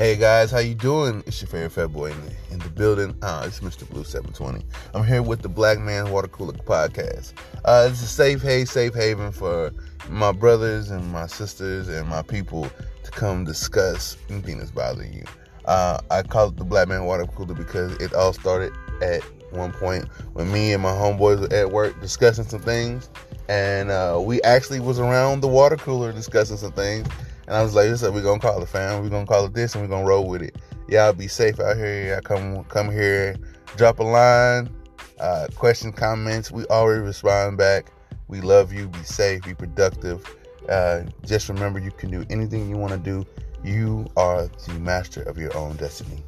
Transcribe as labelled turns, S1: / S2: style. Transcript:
S1: Hey guys, how you doing? It's your favorite fat boy in the, in the building. Uh, it's Mr. Blue 720. I'm here with the Black Man Water Cooler Podcast. Uh, it's a safe safe haven for my brothers and my sisters and my people to come discuss anything that's bothering you. Uh, I call it the Black Man Water Cooler because it all started at one point when me and my homeboys were at work discussing some things, and uh, we actually was around the water cooler discussing some things and I was like, "This we're gonna call it, fam. We're gonna call it this, and we're gonna roll with it. Y'all be safe out here. Y'all come come here, drop a line, uh, question, comments. We always respond back. We love you. Be safe. Be productive. Uh, just remember, you can do anything you want to do. You are the master of your own destiny.